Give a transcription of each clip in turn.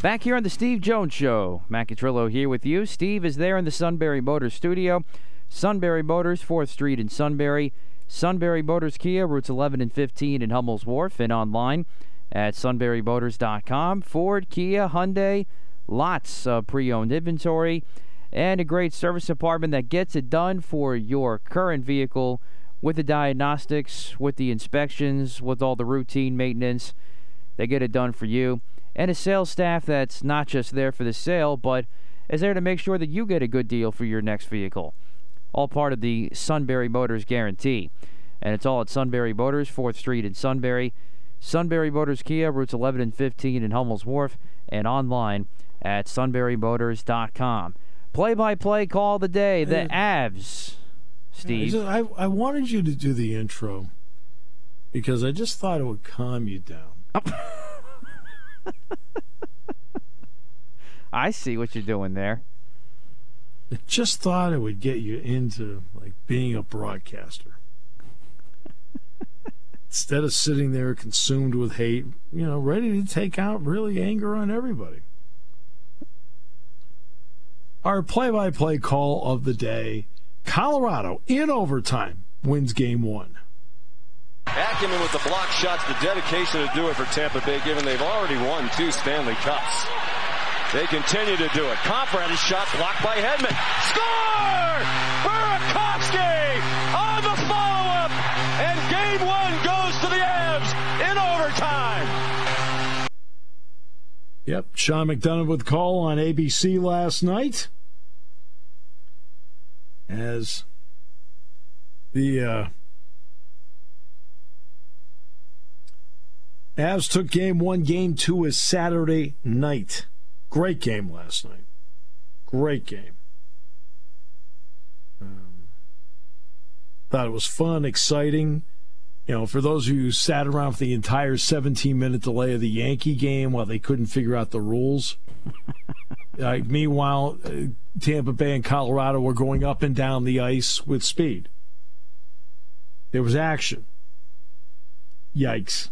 Back here on the Steve Jones Show, Matt Catrillo here with you. Steve is there in the Sunbury Motors studio. Sunbury Motors, 4th Street in Sunbury. Sunbury Motors Kia, routes 11 and 15 in Hummel's Wharf, and online at sunburymotors.com. Ford, Kia, Hyundai, lots of pre owned inventory, and a great service department that gets it done for your current vehicle with the diagnostics, with the inspections, with all the routine maintenance. They get it done for you and a sales staff that's not just there for the sale, but is there to make sure that you get a good deal for your next vehicle. All part of the Sunbury Motors guarantee. And it's all at Sunbury Motors, 4th Street in Sunbury. Sunbury Motors Kia, routes 11 and 15 in Hummel's Wharf, and online at sunburymotors.com. Play by play call of the day, the Avs. Steve. I, I wanted you to do the intro because I just thought it would calm you down. I see what you're doing there. I just thought it would get you into like being a broadcaster. Instead of sitting there consumed with hate, you know, ready to take out really anger on everybody. Our play by play call of the day Colorado in overtime wins game one. Ackerman with the block shots, the dedication to do it for Tampa Bay, given they've already won two Stanley Cups. They continue to do it. Compher shot blocked by Hedman. Score! Burakovsky on the follow-up, and game one goes to the Avs in overtime. Yep, Sean McDonough with call on ABC last night. As the uh, Avs took game one. Game two is Saturday night. Great game last night. Great game. Um, thought it was fun, exciting. You know, for those of you who sat around for the entire 17 minute delay of the Yankee game while they couldn't figure out the rules. uh, meanwhile, uh, Tampa Bay and Colorado were going up and down the ice with speed. There was action. Yikes.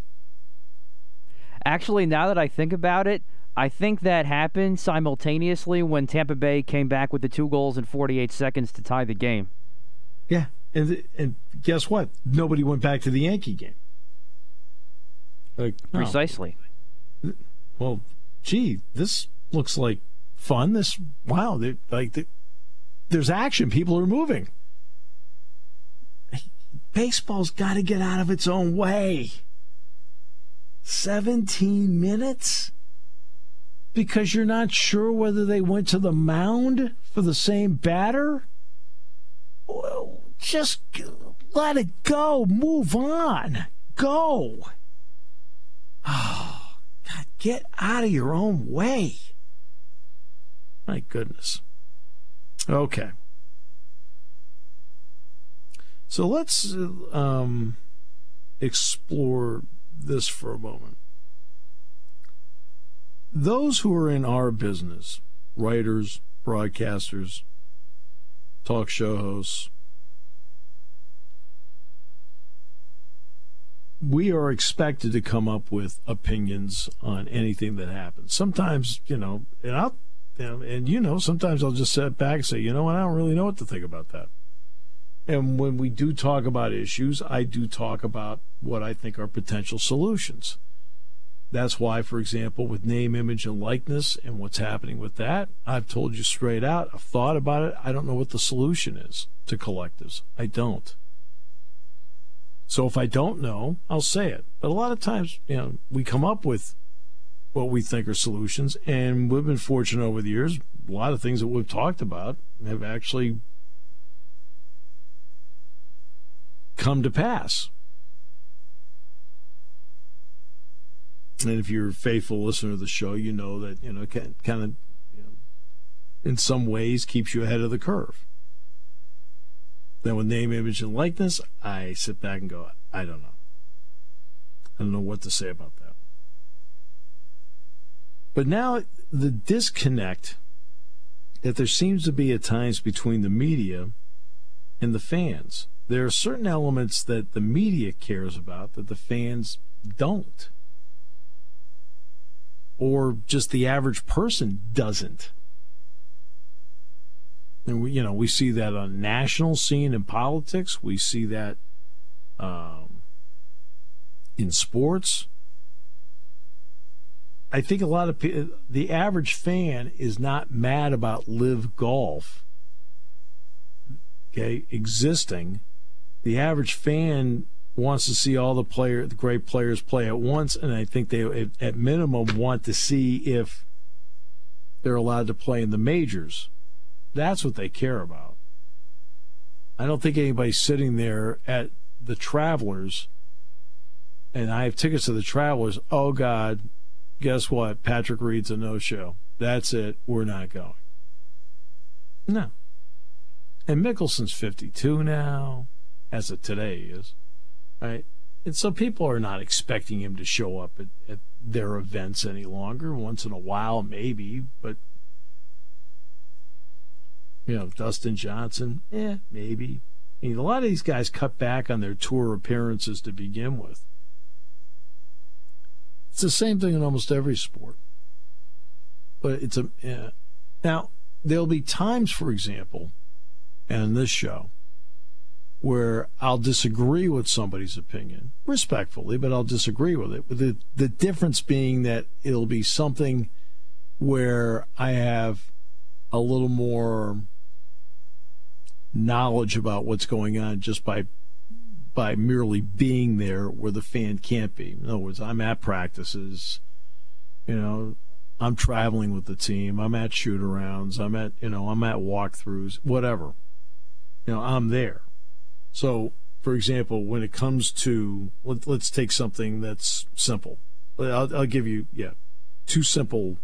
Actually, now that I think about it, I think that happened simultaneously when Tampa Bay came back with the two goals in 48 seconds to tie the game. Yeah, and and guess what? Nobody went back to the Yankee game. Like, Precisely. Well, gee, this looks like fun. This wow, like there's action. People are moving. Baseball's got to get out of its own way. 17 minutes? Because you're not sure whether they went to the mound for the same batter? Well, just let it go. Move on. Go. Oh, God, get out of your own way. My goodness. Okay. So let's um, explore this for a moment. Those who are in our business, writers, broadcasters, talk show hosts, we are expected to come up with opinions on anything that happens. Sometimes, you know, and I'll, and you know, sometimes I'll just sit back and say, you know what, I don't really know what to think about that. And when we do talk about issues, I do talk about what I think are potential solutions. That's why, for example, with name, image, and likeness and what's happening with that, I've told you straight out, I've thought about it. I don't know what the solution is to collectives. I don't. So if I don't know, I'll say it. But a lot of times, you know, we come up with what we think are solutions, and we've been fortunate over the years. A lot of things that we've talked about have actually come to pass. And if you're a faithful listener to the show, you know that you know kind of you know, in some ways keeps you ahead of the curve. Then with name, image, and likeness, I sit back and go, I don't know. I don't know what to say about that. But now the disconnect that there seems to be at times between the media and the fans. There are certain elements that the media cares about that the fans don't or just the average person doesn't. And we, you know, we see that on national scene in politics. We see that um, in sports. I think a lot of the average fan is not mad about LIV Golf. Okay, existing. The average fan wants to see all the player, the great players play at once, and I think they, at minimum, want to see if they're allowed to play in the majors. That's what they care about. I don't think anybody's sitting there at the Travelers, and I have tickets to the Travelers. Oh God, guess what? Patrick Reed's a no-show. That's it. We're not going. No. And Mickelson's 52 now, as it today is right? And so people are not expecting him to show up at, at their events any longer. Once in a while, maybe, but you know, Dustin Johnson, yeah, maybe. I mean, a lot of these guys cut back on their tour appearances to begin with. It's the same thing in almost every sport. But it's a yeah. now there'll be times, for example, and this show where I'll disagree with somebody's opinion respectfully, but I'll disagree with it. The the difference being that it'll be something where I have a little more knowledge about what's going on just by by merely being there where the fan can't be. In other words, I'm at practices, you know, I'm traveling with the team, I'm at shoot arounds, I'm at you know, I'm at walkthroughs, whatever. You know, I'm there. So, for example, when it comes to let, us take something that's simple. I'll, I'll give you yeah, two simple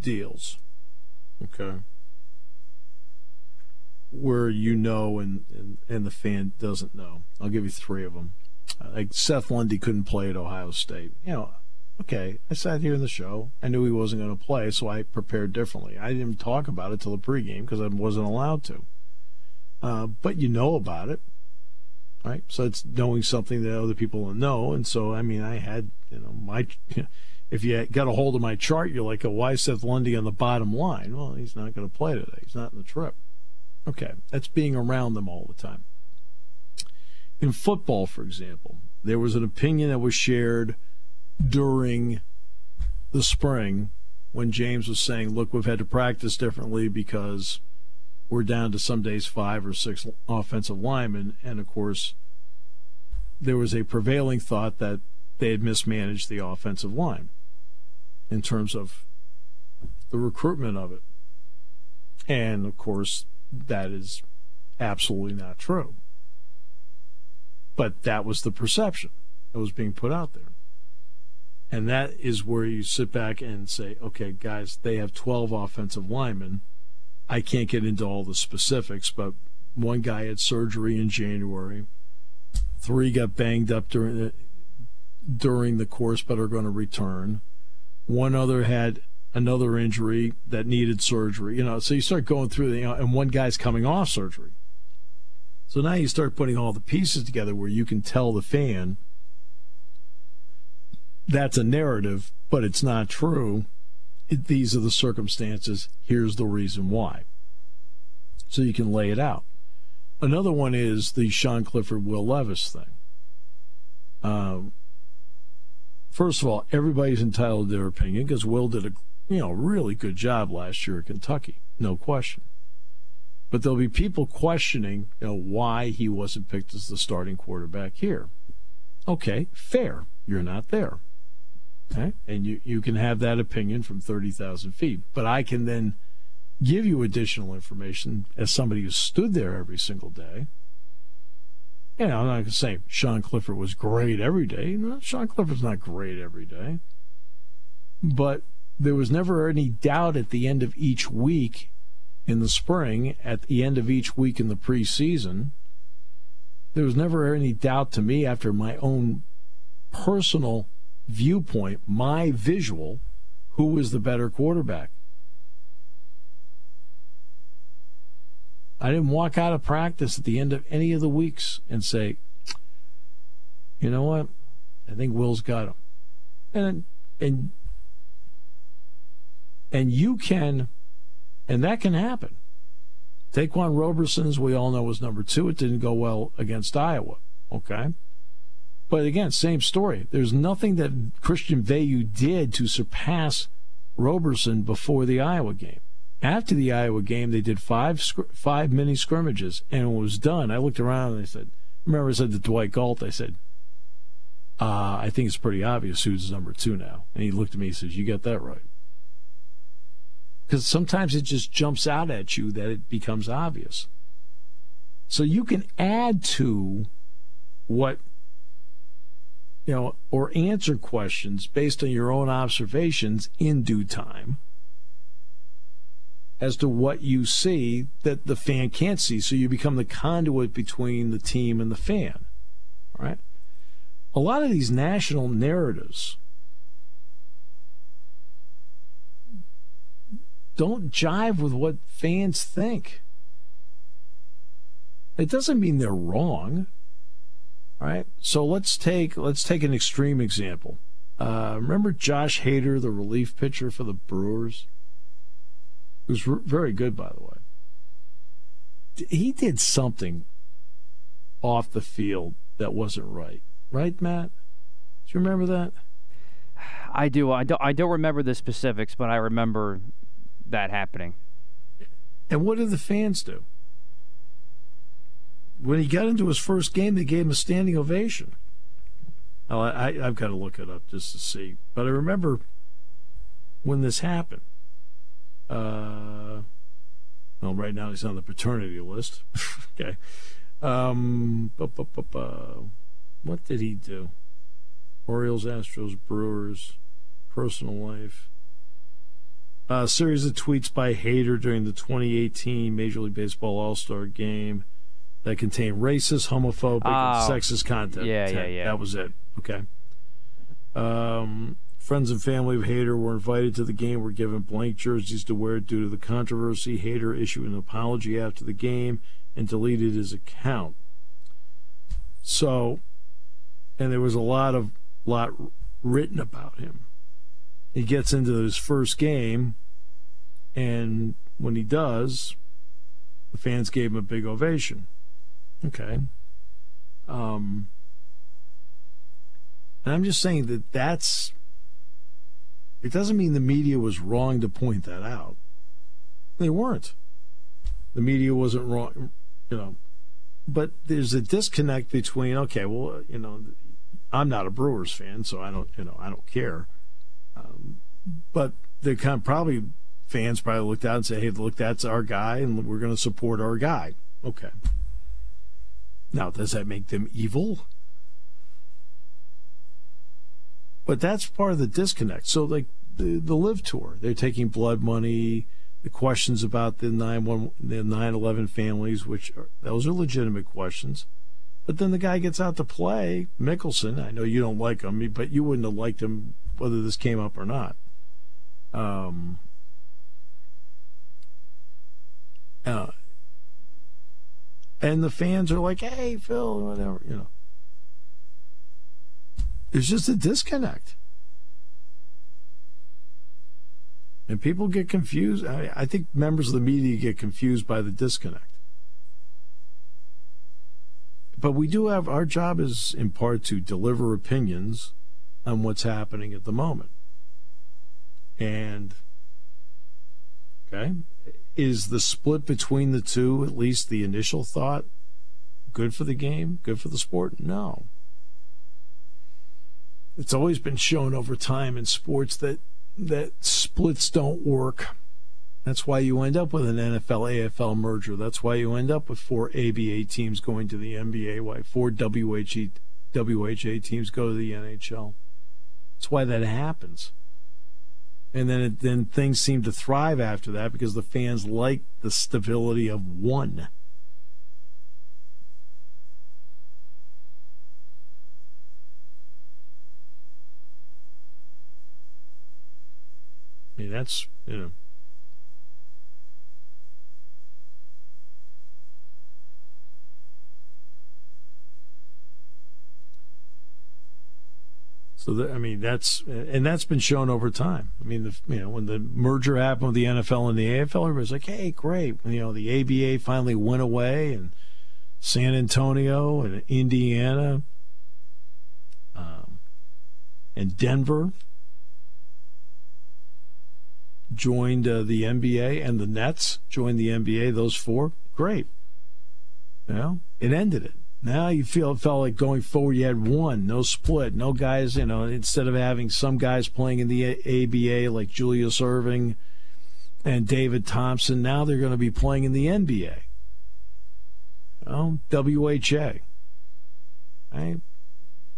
deals. Okay. Where you know and, and, and the fan doesn't know. I'll give you three of them. Uh, like Seth Lundy couldn't play at Ohio State. You know, okay, I sat here in the show. I knew he wasn't going to play, so I prepared differently. I didn't talk about it till the pregame because I wasn't allowed to uh, but you know about it, right? So it's knowing something that other people know. And so, I mean, I had, you know, my, if you got a hold of my chart, you're like, oh, why Seth Lundy on the bottom line? Well, he's not going to play today. He's not in the trip. Okay, that's being around them all the time. In football, for example, there was an opinion that was shared during the spring when James was saying, look, we've had to practice differently because we're down to some days five or six offensive linemen. And of course, there was a prevailing thought that they had mismanaged the offensive line in terms of the recruitment of it. And of course, that is absolutely not true. But that was the perception that was being put out there. And that is where you sit back and say, okay, guys, they have 12 offensive linemen I can't get into all the specifics, but one guy had surgery in January. Three got banged up during the, during the course, but are going to return. One other had another injury that needed surgery. You know, so you start going through, the, you know, and one guy's coming off surgery. So now you start putting all the pieces together where you can tell the fan that's a narrative, but it's not true these are the circumstances. Here's the reason why. so you can lay it out. Another one is the Sean Clifford Will Levis thing. Um, first of all, everybody's entitled to their opinion because Will did a you know really good job last year at Kentucky, no question. But there'll be people questioning you know why he wasn't picked as the starting quarterback here. Okay, fair. You're not there. Okay? And you, you can have that opinion from 30,000 feet. But I can then give you additional information as somebody who stood there every single day. You know, I'm not going to say Sean Clifford was great every day. No, Sean Clifford's not great every day. But there was never any doubt at the end of each week in the spring, at the end of each week in the preseason, there was never any doubt to me after my own personal viewpoint, my visual, who was the better quarterback. I didn't walk out of practice at the end of any of the weeks and say, you know what? I think Will's got him. And and and you can and that can happen. Ta'Quan Roberson, as we all know, was number two. It didn't go well against Iowa. Okay. But again, same story. There's nothing that Christian Veilleux did to surpass Roberson before the Iowa game. After the Iowa game, they did five five mini scrimmages, and when it was done, I looked around and I said, "Remember, I said to Dwight Galt, I said, uh, I think it's pretty obvious who's number two now." And he looked at me and says, "You got that right." Because sometimes it just jumps out at you that it becomes obvious. So you can add to what you know, or answer questions based on your own observations in due time as to what you see that the fan can't see. So you become the conduit between the team and the fan. All right. A lot of these national narratives don't jive with what fans think. It doesn't mean they're wrong. All right. So let's take let's take an extreme example. Uh, remember Josh Hader, the relief pitcher for the Brewers, who's re- very good, by the way. He did something off the field that wasn't right, right, Matt? Do you remember that? I do. I don't. I don't remember the specifics, but I remember that happening. And what did the fans do? When he got into his first game, they gave him a standing ovation. Oh, I, have got to look it up just to see. But I remember when this happened. Uh, well, right now he's on the paternity list. okay. Um, bu- bu- bu- what did he do? Orioles, Astros, Brewers, personal life. A series of tweets by Hader during the 2018 Major League Baseball All Star game that contained racist, homophobic, oh, and sexist content. Yeah, yeah, yeah. That was it. Okay. Um, friends and family of Hader were invited to the game. Were given blank jerseys to wear due to the controversy. Hader issued an apology after the game and deleted his account. So, and there was a lot of lot written about him. He gets into his first game, and when he does, the fans gave him a big ovation. Okay. Um, and I'm just saying that that's. It doesn't mean the media was wrong to point that out. They weren't. The media wasn't wrong, you know. But there's a disconnect between okay, well, you know, I'm not a Brewers fan, so I don't, you know, I don't care. Um, but the kind of probably fans probably looked out and say, "Hey, look, that's our guy, and we're going to support our guy." Okay. Now, does that make them evil? But that's part of the disconnect. So, like the, the LIV tour, they're taking blood money. The questions about the 9 the 11 families, which are, those are legitimate questions. But then the guy gets out to play, Mickelson. I know you don't like him, but you wouldn't have liked him whether this came up or not. Um, uh, and the fans are like, "Hey, Phil, whatever," you know. There's just a disconnect. And people get confused. I, I think members of the media get confused by the disconnect. But we do have our job is in part to deliver opinions on what's happening at the moment. And okay, is the split between the two, at least the initial thought, good for the game, good for the sport? No. It's always been shown over time in sports that that splits don't work. That's why you end up with an NFL AFL merger. That's why you end up with four ABA teams going to the NBA, why four WHE, WHA teams go to the NHL. That's why that happens. And then it, then things seem to thrive after that because the fans like the stability of one. I mean, that's, you know. So I mean that's and that's been shown over time. I mean, the, you know, when the merger happened with the NFL and the AFL, everybody's like, "Hey, great!" You know, the ABA finally went away, and San Antonio and Indiana um, and Denver joined uh, the NBA, and the Nets joined the NBA. Those four, great. You know, it ended it. Now you feel it felt like going forward. You had one, no split, no guys. You know, instead of having some guys playing in the ABA like Julius Erving and David Thompson, now they're going to be playing in the NBA. Oh, WHA, right?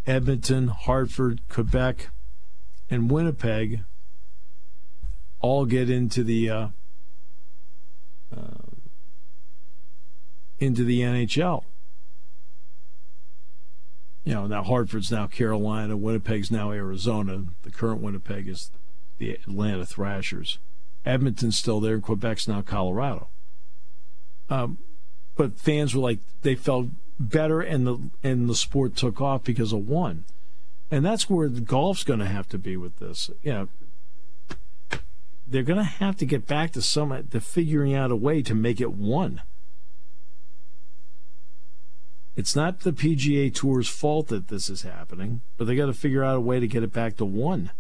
Edmonton, Hartford, Quebec, and Winnipeg all get into the uh, uh, into the NHL. You know, now Hartford's now Carolina, Winnipeg's now Arizona. The current Winnipeg is the Atlanta Thrashers. Edmonton's still there, and Quebec's now Colorado. Um, but fans were like they felt better, and the and the sport took off because of one, and that's where the golf's going to have to be with this. You know, they're going to have to get back to some to figuring out a way to make it one. It's not the PGA Tour's fault that this is happening, but they got to figure out a way to get it back to one.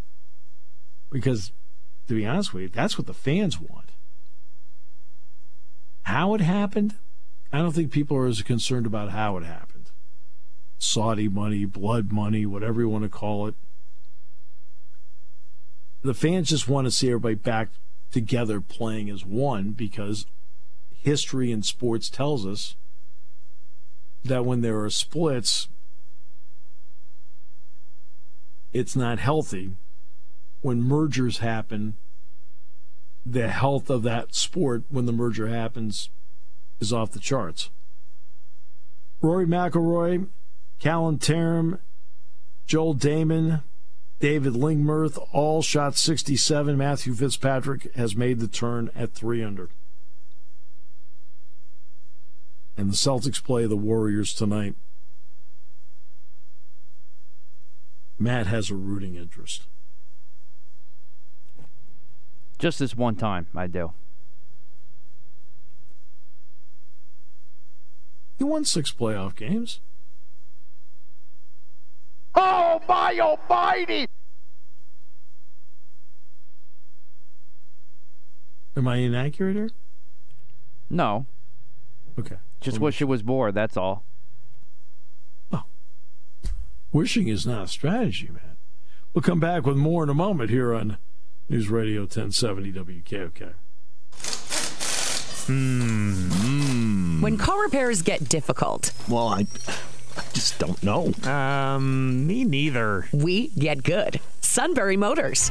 Because, to be honest with you, that's what the fans want. How it happened, I don't think people are as concerned about how it happened. Saudi money, blood money, whatever you want to call it the fans just want to see everybody back together playing as one because history in sports tells us that when there are splits, it's not healthy. When mergers happen, the health of that sport when the merger happens is off the charts. Rory McIlroy, Callum Tarren, Joel Dahmen, David Lingmerth all shot 67. Matthew Fitzpatrick has made the turn at 3 under. And the Celtics play the Warriors tonight. Matt has a rooting interest. Just this one time, I do. He won six playoff games. Oh, my almighty! Am I inaccurate here? No. Okay. Just wish it was more, that's all. Oh. Wishing is not a strategy, man. We'll come back with more in a moment here on News Radio 1070 WKOK. Hmm. When car repairs get difficult. Well, I I just don't know. Um, me neither. We get good. Sunbury Motors.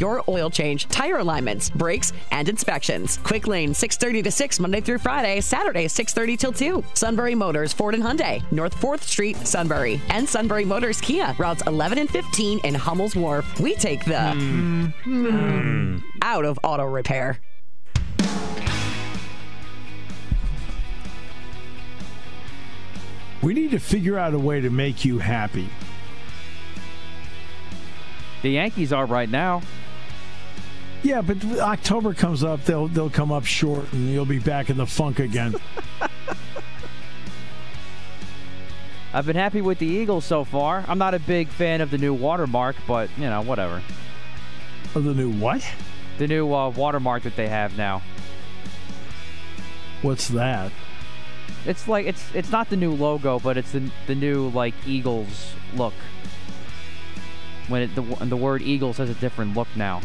your oil change, tire alignments, brakes, and inspections. Quick Lane, 630 to 6, Monday through Friday, Saturday, 630 till 2. Sunbury Motors, Ford and Hyundai, North 4th Street, Sunbury. And Sunbury Motors Kia, routes 11 and 15 in Hummel's Wharf. We take the Mm. mm, out of auto repair. We need to figure out a way to make you happy. The Yankees are right now. Yeah, but October comes up, they'll they'll come up short, and you'll be back in the funk again. I've been happy with the Eagles so far. I'm not a big fan of the new watermark, but you know, whatever. Of the new what? The new uh, watermark that they have now. What's that? It's like it's it's not the new logo, but it's the the new like Eagles look. When it, the the word Eagles has a different look now.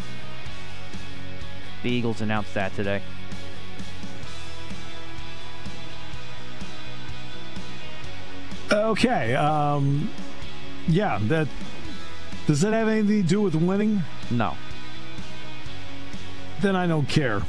The Eagles announced that today. Okay. Um, yeah. That does that have anything to do with winning? No. Then I don't care.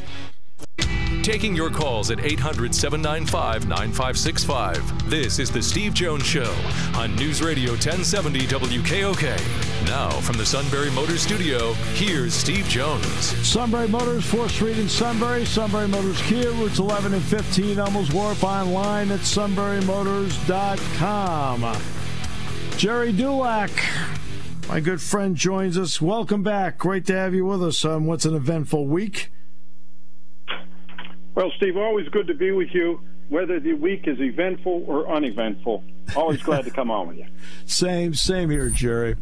Taking your calls at 800 795 9565. This is The Steve Jones Show on News Radio 1070 WKOK. Now, from the Sunbury Motors Studio, here's Steve Jones. Sunbury Motors, 4th Street in Sunbury. Sunbury Motors Kia, routes 11 and 15, Hummel's Wharf, online at sunburymotors.com. Gerry Dulac, my good friend, joins us. Welcome back. Great to have you with us on what's an eventful week. Well, Steve, always good to be with you, whether the week is eventful or uneventful. Always glad to come on with you. Same, same here, Gerry.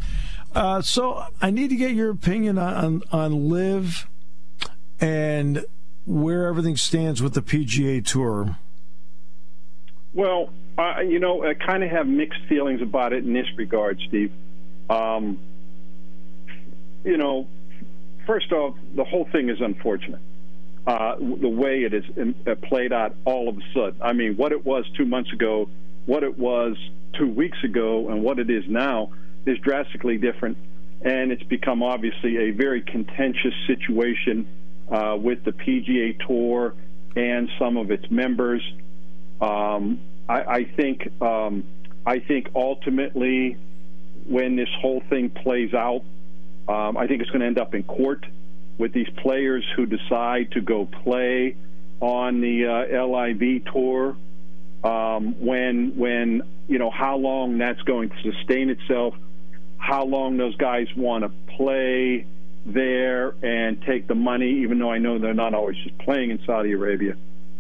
Uh, so I need to get your opinion on on LIV and where everything stands with the PGA Tour. Well, I, you know, I kind of have mixed feelings about it in this regard, Steve. Um, you know, first off, the whole thing is unfortunate. Uh, the way it is uh, played out all of a sudden. I mean, what it was two months ago, what it was two weeks ago, and what it is now is drastically different. And it's become obviously a very contentious situation uh, with the PGA Tour and some of its members. Um, I, I think um, I think ultimately, when this whole thing plays out, um, I think it's going to end up in court with these players who decide to go play on the uh, LIV tour. Um, when when you know how long that's going to sustain itself, how long those guys want to play there and take the money, even though I know they're not always just playing in Saudi Arabia,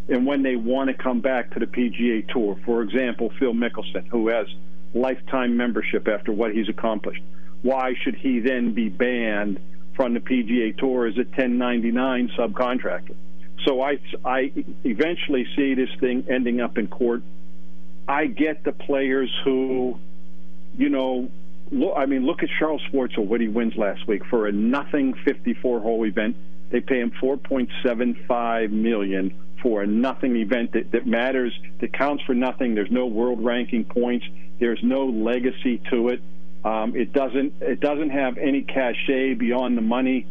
and when they want to come back to the PGA Tour. For example, Phil Mickelson, who has lifetime membership after what he's accomplished. Why should he then be banned from the PGA Tour as a 1099 subcontractor? So I, I eventually see this thing ending up in court. I get the players who, you know, look, I mean, look at Charles Schwartzel, what he wins last week for a nothing 54-hole event. They pay him 4.75 million for a nothing event that, that matters, that counts for nothing. There's no world ranking points. There's no legacy to it. Um, it doesn't it doesn't have any cachet beyond the money,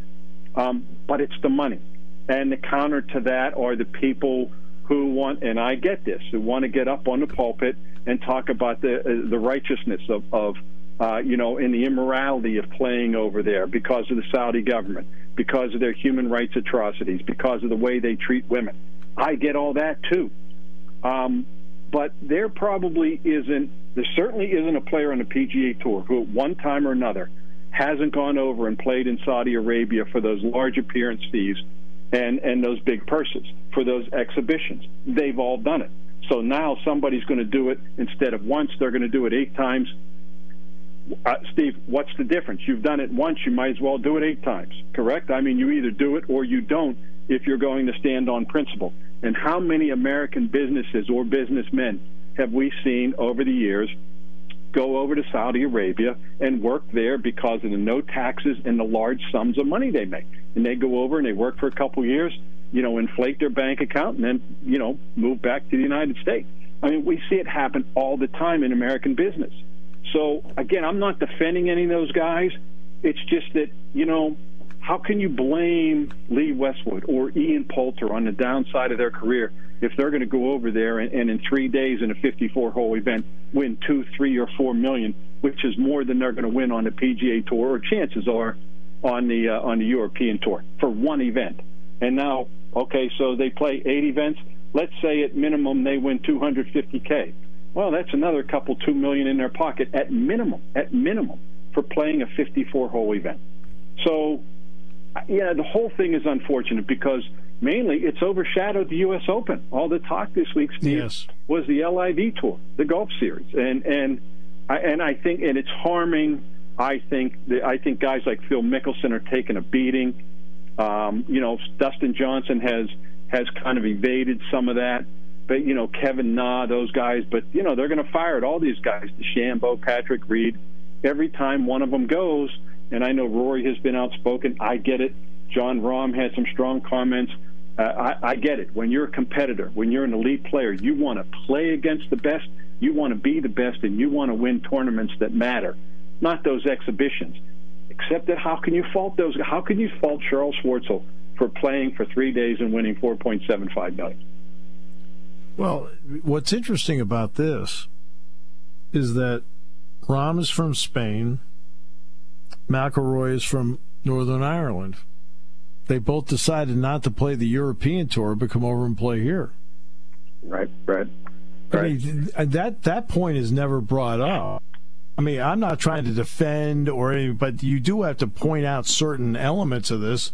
um, but it's the money. And the counter to that are the people who want, and I get this, who want to get up on the pulpit and talk about the uh, the righteousness of, of uh, you know, in the immorality of playing over there because of the Saudi government, because of their human rights atrocities, because of the way they treat women. I get all that too. Um, but there probably isn't, there certainly isn't a player on the PGA Tour who, at one time or another, hasn't gone over and played in Saudi Arabia for those large appearance fees and, and those big purses for those exhibitions. They've all done it. So now somebody's going to do it instead of once, they're going to do it eight times. Uh, Steve, what's the difference? You've done it once, you might as well do it eight times, correct? I mean, you either do it or you don't if you're going to stand on principle. And how many American businesses or businessmen have we seen over the years go over to Saudi Arabia and work there because of the no taxes and the large sums of money they make? And they go over and they work for a couple years, you know, inflate their bank account and then, you know, move back to the United States. I mean, we see it happen all the time in American business. So, again, I'm not defending any of those guys. It's just that, you know, how can you blame Lee Westwood or Ian Poulter on the downside of their career if they're going to go over there and, and in three days in a 54 hole event win two, three, or four million, which is more than they're going to win on the PGA Tour, or chances are on the uh, on the European Tour for one event. And now, okay, so they play eight events. Let's say at minimum they win 250k. Well, that's another couple two million in their pocket at minimum. At minimum for playing a 54 hole event. So, yeah, the whole thing is unfortunate because mainly it's overshadowed the U.S. Open. All the talk this week, Steve, yes. was the LIV Tour, the Golf Series, and and I, and I think and it's harming. I think I think guys like Phil Mickelson are taking a beating. Um, you know, Dustin Johnson has has kind of evaded some of that. But you know, Kevin Na, those guys. But you know, they're going to fire at all these guys: DeChambeau, Patrick Reed. Every time one of them goes, and I know Rory has been outspoken. I get it. Jon Rahm had some strong comments. Uh, I, I get it. When you're a competitor, when you're an elite player, you want to play against the best. You want to be the best, and you want to win tournaments that matter, not those exhibitions. Except that, how can you fault those? How can you fault Charles Schwartzel for playing for three days and winning 4.75 million? Well, what's interesting about this is that Rahm is from Spain. McIlroy is from Northern Ireland. They both decided not to play the European tour, but come over and play here. Right, right. I mean, that that point is never brought up. I mean, I'm not trying to defend or any, but you do have to point out certain elements of this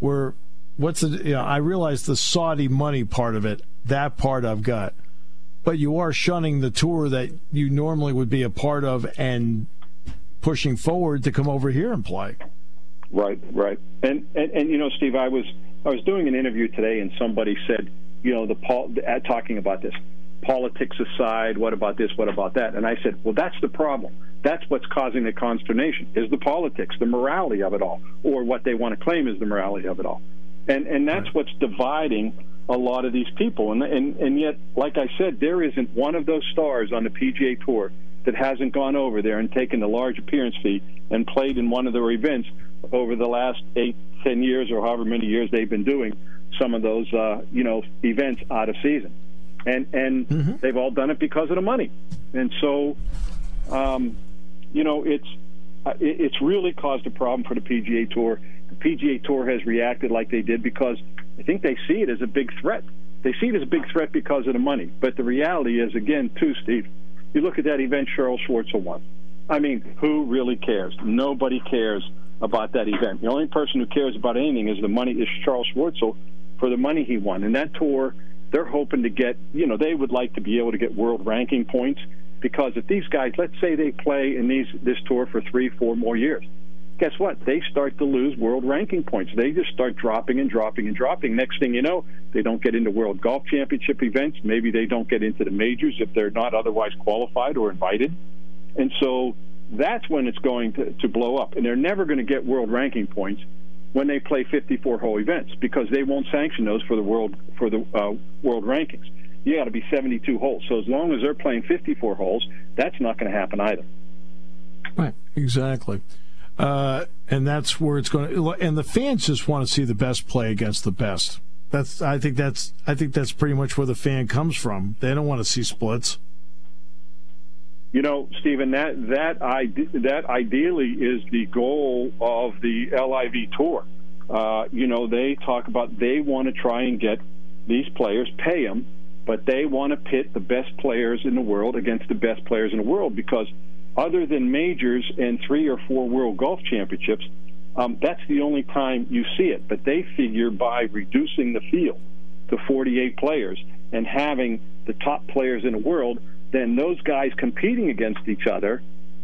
where what's the you know, I realize the Saudi money part of it, that part I've got. But you are shunning the tour that you normally would be a part of and pushing forward to come over here and play. Right, right. And, and and you know, Steve, I was I was doing an interview today, and somebody said, you know, the Paul talking about this politics aside, what about this, what about that? And I said, well, that's the problem. That's what's causing the consternation is the politics, the morality of it all, or what they want to claim is the morality of it all. And and that's what's dividing a lot of these people. And, and and yet, like I said, there isn't one of those stars on the PGA Tour that hasn't gone over there and taken a large appearance fee and played in one of their events over the last eight, ten years, or however many years they've been doing some of those, uh, you know, events out of season, and and mm-hmm. they've all done it because of the money, and so, um, you know, it's uh, it's really caused a problem for the PGA Tour. The PGA Tour has reacted like they did because I think they see it as a big threat. They see it as a big threat because of the money. But the reality is, again, too, Steve, you look at that event Charles Schwartzel won. I mean, who really cares? Nobody cares about that event. The only person who cares about anything is the money is Charles Schwartzel for the money he won. And that tour, they're hoping to get, you know, they would like to be able to get world ranking points because if these guys, let's say they play in these this tour for three, four more years, guess what? They start to lose world ranking points. They just start dropping and dropping and dropping. Next thing you know, they don't get into World Golf Championship events. Maybe they don't get into the majors if they're not otherwise qualified or invited. And so that's when it's going to, to blow up. And they're never going to get world ranking points when they play 54 hole events because they won't sanction those for the world for the uh, world rankings. You got to be 72 holes. So as long as they're playing 54 holes, that's not going to happen either. Right. Exactly. Uh, and that's where it's going to. And the fans just want to see the best play against the best. That's. I think that's. I think that's pretty much where the fan comes from. They don't want to see splits. You know, Stephen, that that ide- that ideally is the goal of the LIV tour. Uh, you know, they talk about they want to try and get these players, pay them, but they want to pit the best players in the world against the best players in the world because other than majors and three or four World Golf Championships, um, that's the only time you see it. But they figure by reducing the field to 48 players and having the top players in the world, then those guys competing against each other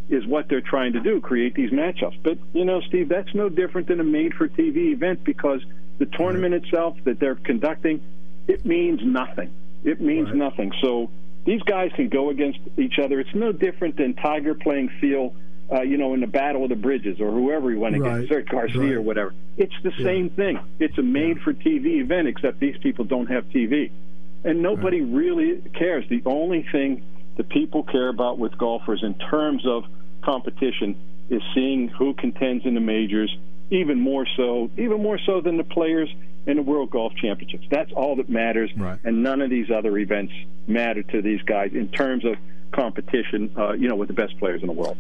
is what they're trying to do, create these matchups. But, you know, Steve, that's no different than a made for TV event because the tournament itself that they're conducting, it means nothing. It means right. nothing. So these guys can go against each other. It's no different than Tiger playing Phil, uh, you know, in the Battle of the Bridges or whoever he went right. against, Garcia right. or whatever. It's the yeah. same thing. It's a made-for-TV event, except these people don't have TV, and nobody right. really cares. The only thing that people care about with golfers in terms of competition is seeing who contends in the majors even more so, even more so than the players in the World Golf Championships. That's all that matters, right. and none of these other events matter to these guys in terms of competition. Uh, you know, with the best players in the world.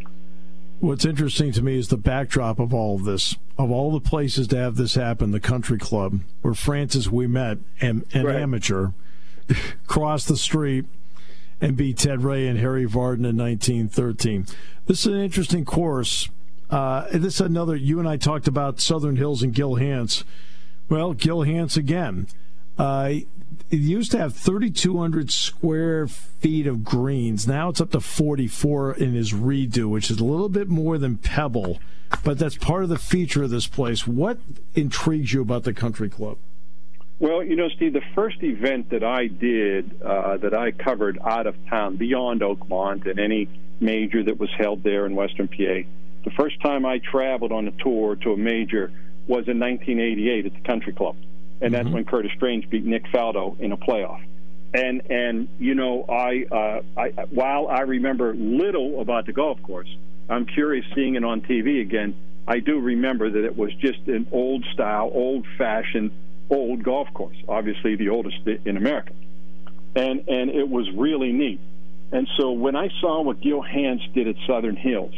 What's interesting to me is the backdrop of all of this. Of all the places to have this happen, the country club where Francis Ouimet, an, an right. amateur, crossed the street and beat Ted Ray and Harry Vardon in 1913. This is an interesting course. Uh, this is another. You and I talked about Southern Hills and Gil Hanse. Well, Gil Hanse again. Uh, it used to have 3,200 square feet of greens. Now it's up to 44 in his redo, which is a little bit more than Pebble, but that's part of the feature of this place. What intrigues you about the country club? Well, you know, Steve, the first event that I did, uh, that I covered out of town, beyond Oakmont and any major that was held there in Western PA, the first time I traveled on a tour to a major was in 1988 at the Country Club and that's mm-hmm. when Curtis Strange beat Nick Faldo in a playoff. And and you know I uh, I while I remember little about the golf course, I'm curious seeing it on TV again. I do remember that it was just an old style, old fashioned, old golf course. Obviously, the oldest in America, and and it was really neat. And so when I saw what Gil Hanse did at Southern Hills,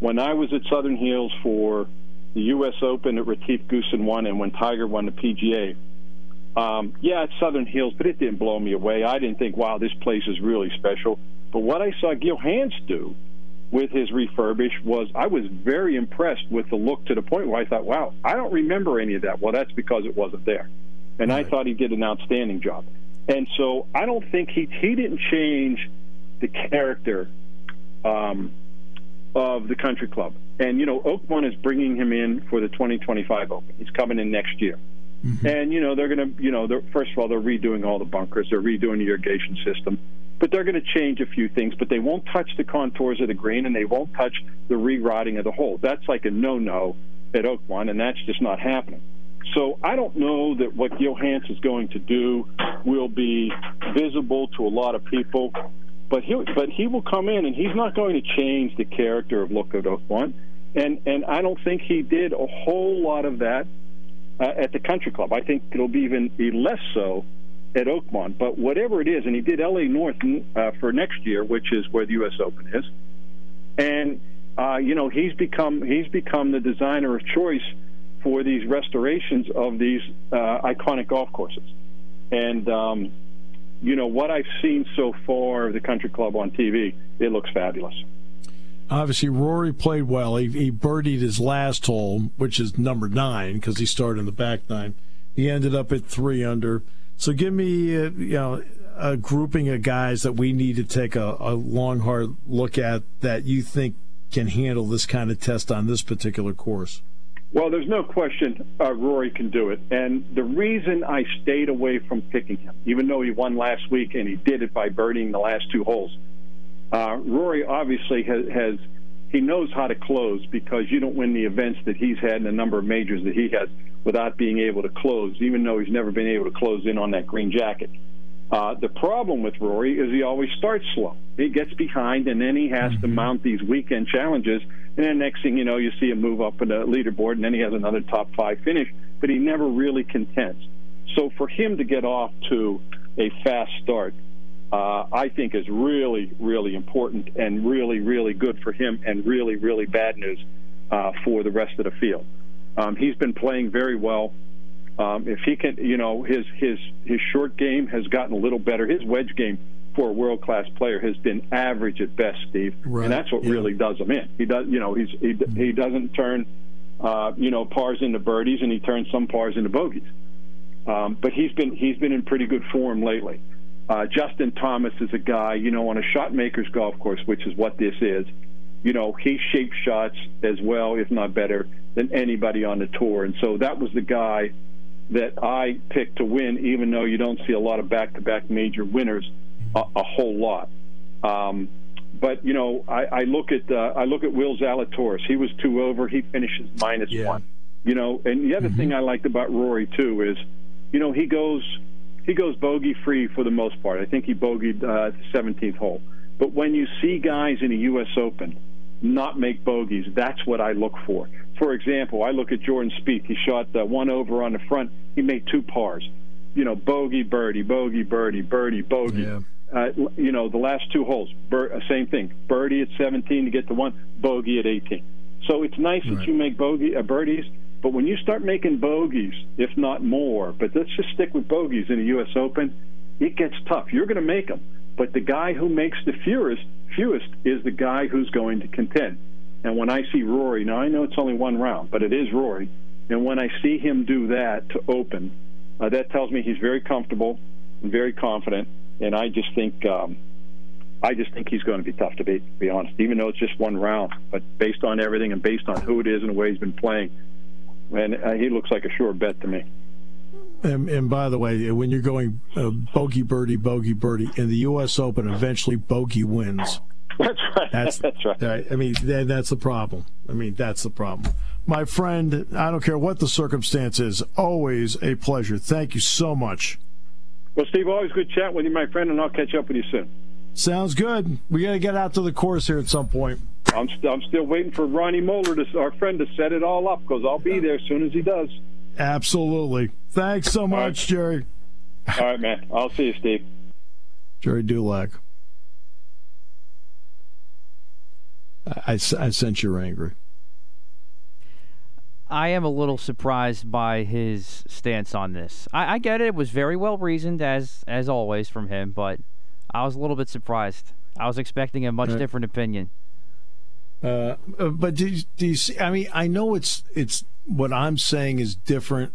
when I was at Southern Hills for the U.S. Open that Retief Goosen won, and when Tiger won the PGA. Um, yeah, it's Southern Hills, but it didn't blow me away. I didn't think, wow, this place is really special. But what I saw Gil Hanse do with his refurbish was I was very impressed with the look to the point where I thought, wow, I don't remember any of that. Well, that's because it wasn't there. And right. I thought he did an outstanding job. And so I don't think he he didn't change the character um, of the country club. And, you know, Oakmont is bringing him in for the 2025 Open. He's coming in next year. Mm-hmm. And, you know, they're going to, you know, first of all, they're redoing all the bunkers, they're redoing the irrigation system, but they're going to change a few things, but they won't touch the contours of the green and they won't touch the rerouting of the hole. That's like a no no at Oakmont, and that's just not happening. So I don't know that what Hanse is going to do will be visible to a lot of people. But he but he will come in and he's not going to change the character of Look at Oakmont, and and I don't think he did a whole lot of that uh, at the Country Club. I think it'll be even be less so at Oakmont. But whatever it is, and he did L.A. North uh, for next year, which is where the U.S. Open is, and uh, you know he's become he's become the designer of choice for these restorations of these uh, iconic golf courses, and um, you know, what I've seen so far of the country club on TV, it looks fabulous. Obviously, Rory played well. He, he birdied his last hole, which is number nine, because he started in the back nine. He ended up at three under. So give me, uh, you know, a grouping of guys that we need to take a, a long, hard look at that you think can handle this kind of test on this particular course. Well, there's no question uh, Rory can do it. And the reason I stayed away from picking him, even though he won last week and he did it by birdieing the last two holes, uh, Rory obviously has, has he knows how to close because you don't win the events that he's had in a number of majors that he has without being able to close, even though he's never been able to close in on that green jacket. Uh, the problem with Rory is he always starts slow. He gets behind, and then he has mm-hmm. to mount these weekend challenges. And then next thing you know, you see him move up in the leaderboard, and then he has another top five finish. But he never really contends. So for him to get off to a fast start, uh, I think is really, really important and really, really good for him, and really, really bad news uh, for the rest of the field. Um, he's been playing very well. Um, if he can, you know, his his his short game has gotten a little better. His wedge game for a world class player has been average at best, Steve, right. and that's what yeah. really does him in. He does, you know, he's he, he doesn't turn, uh, you know, pars into birdies, and he turns some pars into bogeys. Um, but he's been he's been in pretty good form lately. Uh, Justin Thomas is a guy, you know, on a shot maker's golf course, which is what this is. You know, he shapes shots as well, if not better, than anybody on the tour. And so that was the guy that I picked to win, even though you don't see a lot of back-to-back major winners, a, a whole lot. Um, but you know, I, I look at uh, I look at Will Zalatoris. He was two over. He finishes minus yeah. one. You know, and the other mm-hmm. thing I liked about Rory too is, you know, he goes he goes bogey free for the most part. I think he bogeyed uh, the 17th hole. But when you see guys in a U.S. Open not make bogeys. That's what I look for. For example, I look at Jordan Spieth. He shot uh, one over on the front. He made two pars. You know, bogey, birdie, bogey, birdie, birdie, bogey. Yeah. Uh, you know, the last two holes, bir- uh, same thing. Birdie at 17 to get to one, bogey at 18. So it's nice Right. that you make bogey uh, birdies, but when you start making bogeys, if not more, but let's just stick with bogeys in the U.S. Open, it gets tough. You're going to make them, but the guy who makes the fewest, fewest is the guy who's going to contend. And when I see Rory, now I know it's only one round, but it is Rory, and when I see him do that to open, uh, that tells me he's very comfortable and very confident. And I just think, um, I just think he's going to be tough to beat. To be honest, even though it's just one round, but based on everything and based on who it is and the way he's been playing, and uh, he looks like a sure bet to me. And, and by the way, when you're going uh, bogey birdie, bogey birdie in the U.S. Open, eventually bogey wins. That's right. That's That's right. right. I mean, that, that's the problem. I mean, that's the problem. My friend, I don't care what the circumstance is, always a pleasure. Thank you so much. Well, Steve, always good chat with you, my friend, and I'll catch up with you soon. Sounds good. We got to get out to the course here at some point. I'm, st- I'm still waiting for Ronnie Moeller, to, our friend, to set it all up because I'll be there as soon as he does. Absolutely. Thanks so much, right. Gerry. All right, man. I'll see you, Steve. Gerry Dulac. I, I, I sense you're angry. I am a little surprised by his stance on this. I, I get it; it was very well reasoned, as as always from him. But I was a little bit surprised. I was expecting a much Right. different opinion. Uh, uh, but do you, do you see? I mean, I know it's it's what I'm saying is different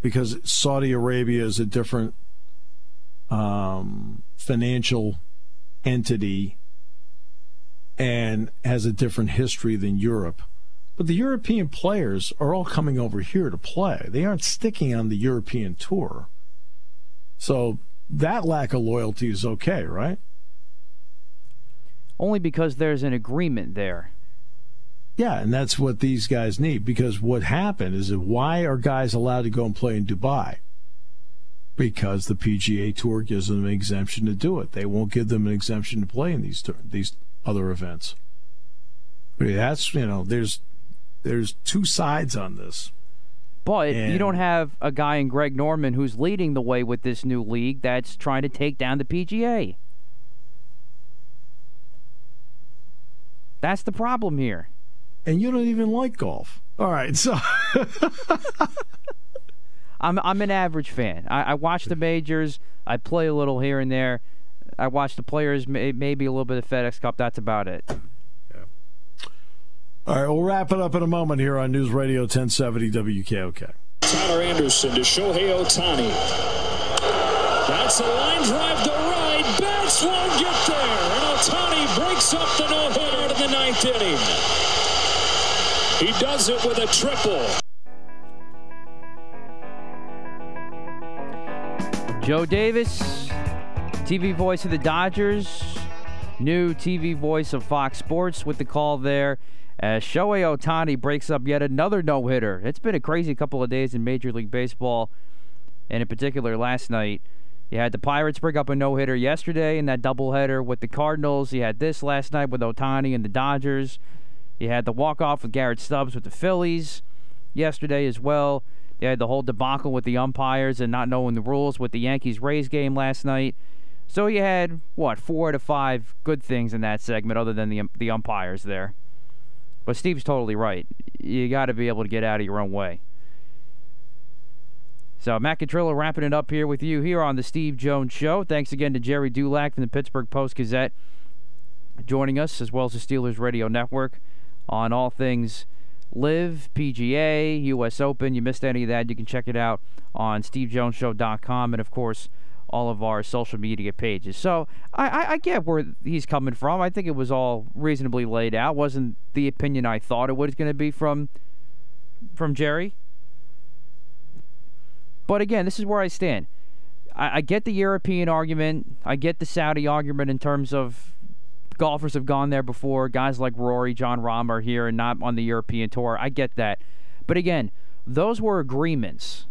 because Saudi Arabia is a different um, financial entity and has a different history than Europe. But the European players are all coming over here to play. They aren't sticking on the European tour. So that lack of loyalty is okay, right? Only because there's an agreement there. Yeah, and that's what these guys need because what happened is that why are guys allowed to go and play in Dubai? Because the PGA Tour gives them an exemption to do it. They won't give them an exemption to play in these these other events. But that's you know, there's there's two sides on this. But you don't have a guy in Greg Norman who's leading the way with this new league that's trying to take down the PGA. That's the problem here. And you don't even like golf. All right, so I'm I'm an average fan. I, I watch the majors. I play a little here and there. I watch the players, may, maybe a little bit of FedEx Cup. That's about it. All right, we'll wrap it up in a moment here on News Radio 1070 WKOK. Tyler Anderson to Shohei Ohtani. That's a line drive to right. Betts won't get there. And Ohtani breaks up the no-hitter in the ninth inning. He does it with a triple. Joe Davis, TV voice of the Dodgers, new TV voice of Fox Sports with the call there. As Shohei Ohtani breaks up yet another no hitter. It's been a crazy couple of days in Major League Baseball, and in particular last night. You had the Pirates break up a no hitter yesterday in that doubleheader with the Cardinals. You had this last night with Ohtani and the Dodgers. You had the walk off with Garrett Stubbs with the Phillies yesterday as well. You had the whole debacle with the umpires and not knowing the rules with the Yankees Rays game last night. So you had what four to five good things in that segment, other than the um, the umpires there. But Steve's totally right. You got to be able to get out of your own way. So Matt Catrillo wrapping it up here with you here on the Steve Jones Show. Thanks again to Gerry Dulac from the Pittsburgh Post Gazette joining us, as well as the Steelers Radio Network on all things LIV, PGA, U.S. Open. You missed any of that, you can check it out on SteveJonesShow.com and, of course, all of our social media pages. So I, I, I get where he's coming from. I think it was all reasonably laid out. wasn't the opinion I thought it was going to be from from Gerry. But again, this is where I stand. I, I get the European argument. I get the Saudi argument in terms of golfers have gone there before. Guys like Rory, Jon Rahm are here and not on the European tour. I get that. But again, those were agreements.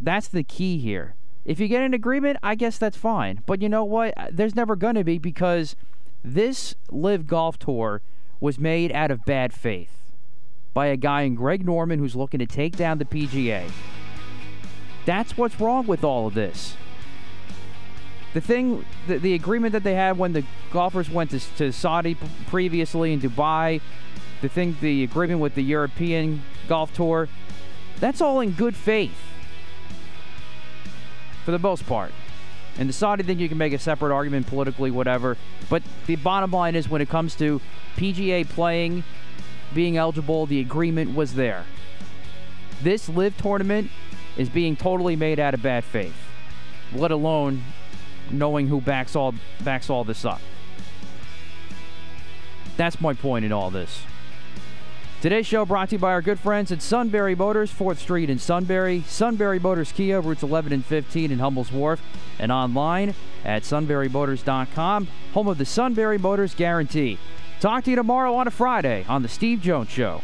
That's the key here. If you get an agreement, I guess that's fine. But you know what? Uh, there's never going to be because This LIV Golf Tour was made out of bad faith by a guy in Greg Norman who's looking to take down the PGA. That's what's wrong with all of this. The thing, the, the agreement that they had when the golfers went to, to Saudi previously in Dubai, the thing, the agreement with the European Golf Tour, that's all in good faith for the most part. And the Saudi thing, you can make a separate argument politically, whatever. But the bottom line is when it comes to PGA playing, being eligible, the agreement was there. This LIV tournament is being totally made out of bad faith, let alone knowing who backs all backs all this up. That's my point in all this. Today's show brought to you by our good friends at Sunbury Motors, 4th Street in Sunbury, Sunbury Motors Kia, routes 11 and 15 in Hummel's Wharf, and online at sunburymotors.com, home of the Sunbury Motors Guarantee. Talk to you tomorrow on a Friday on The Steve Jones Show.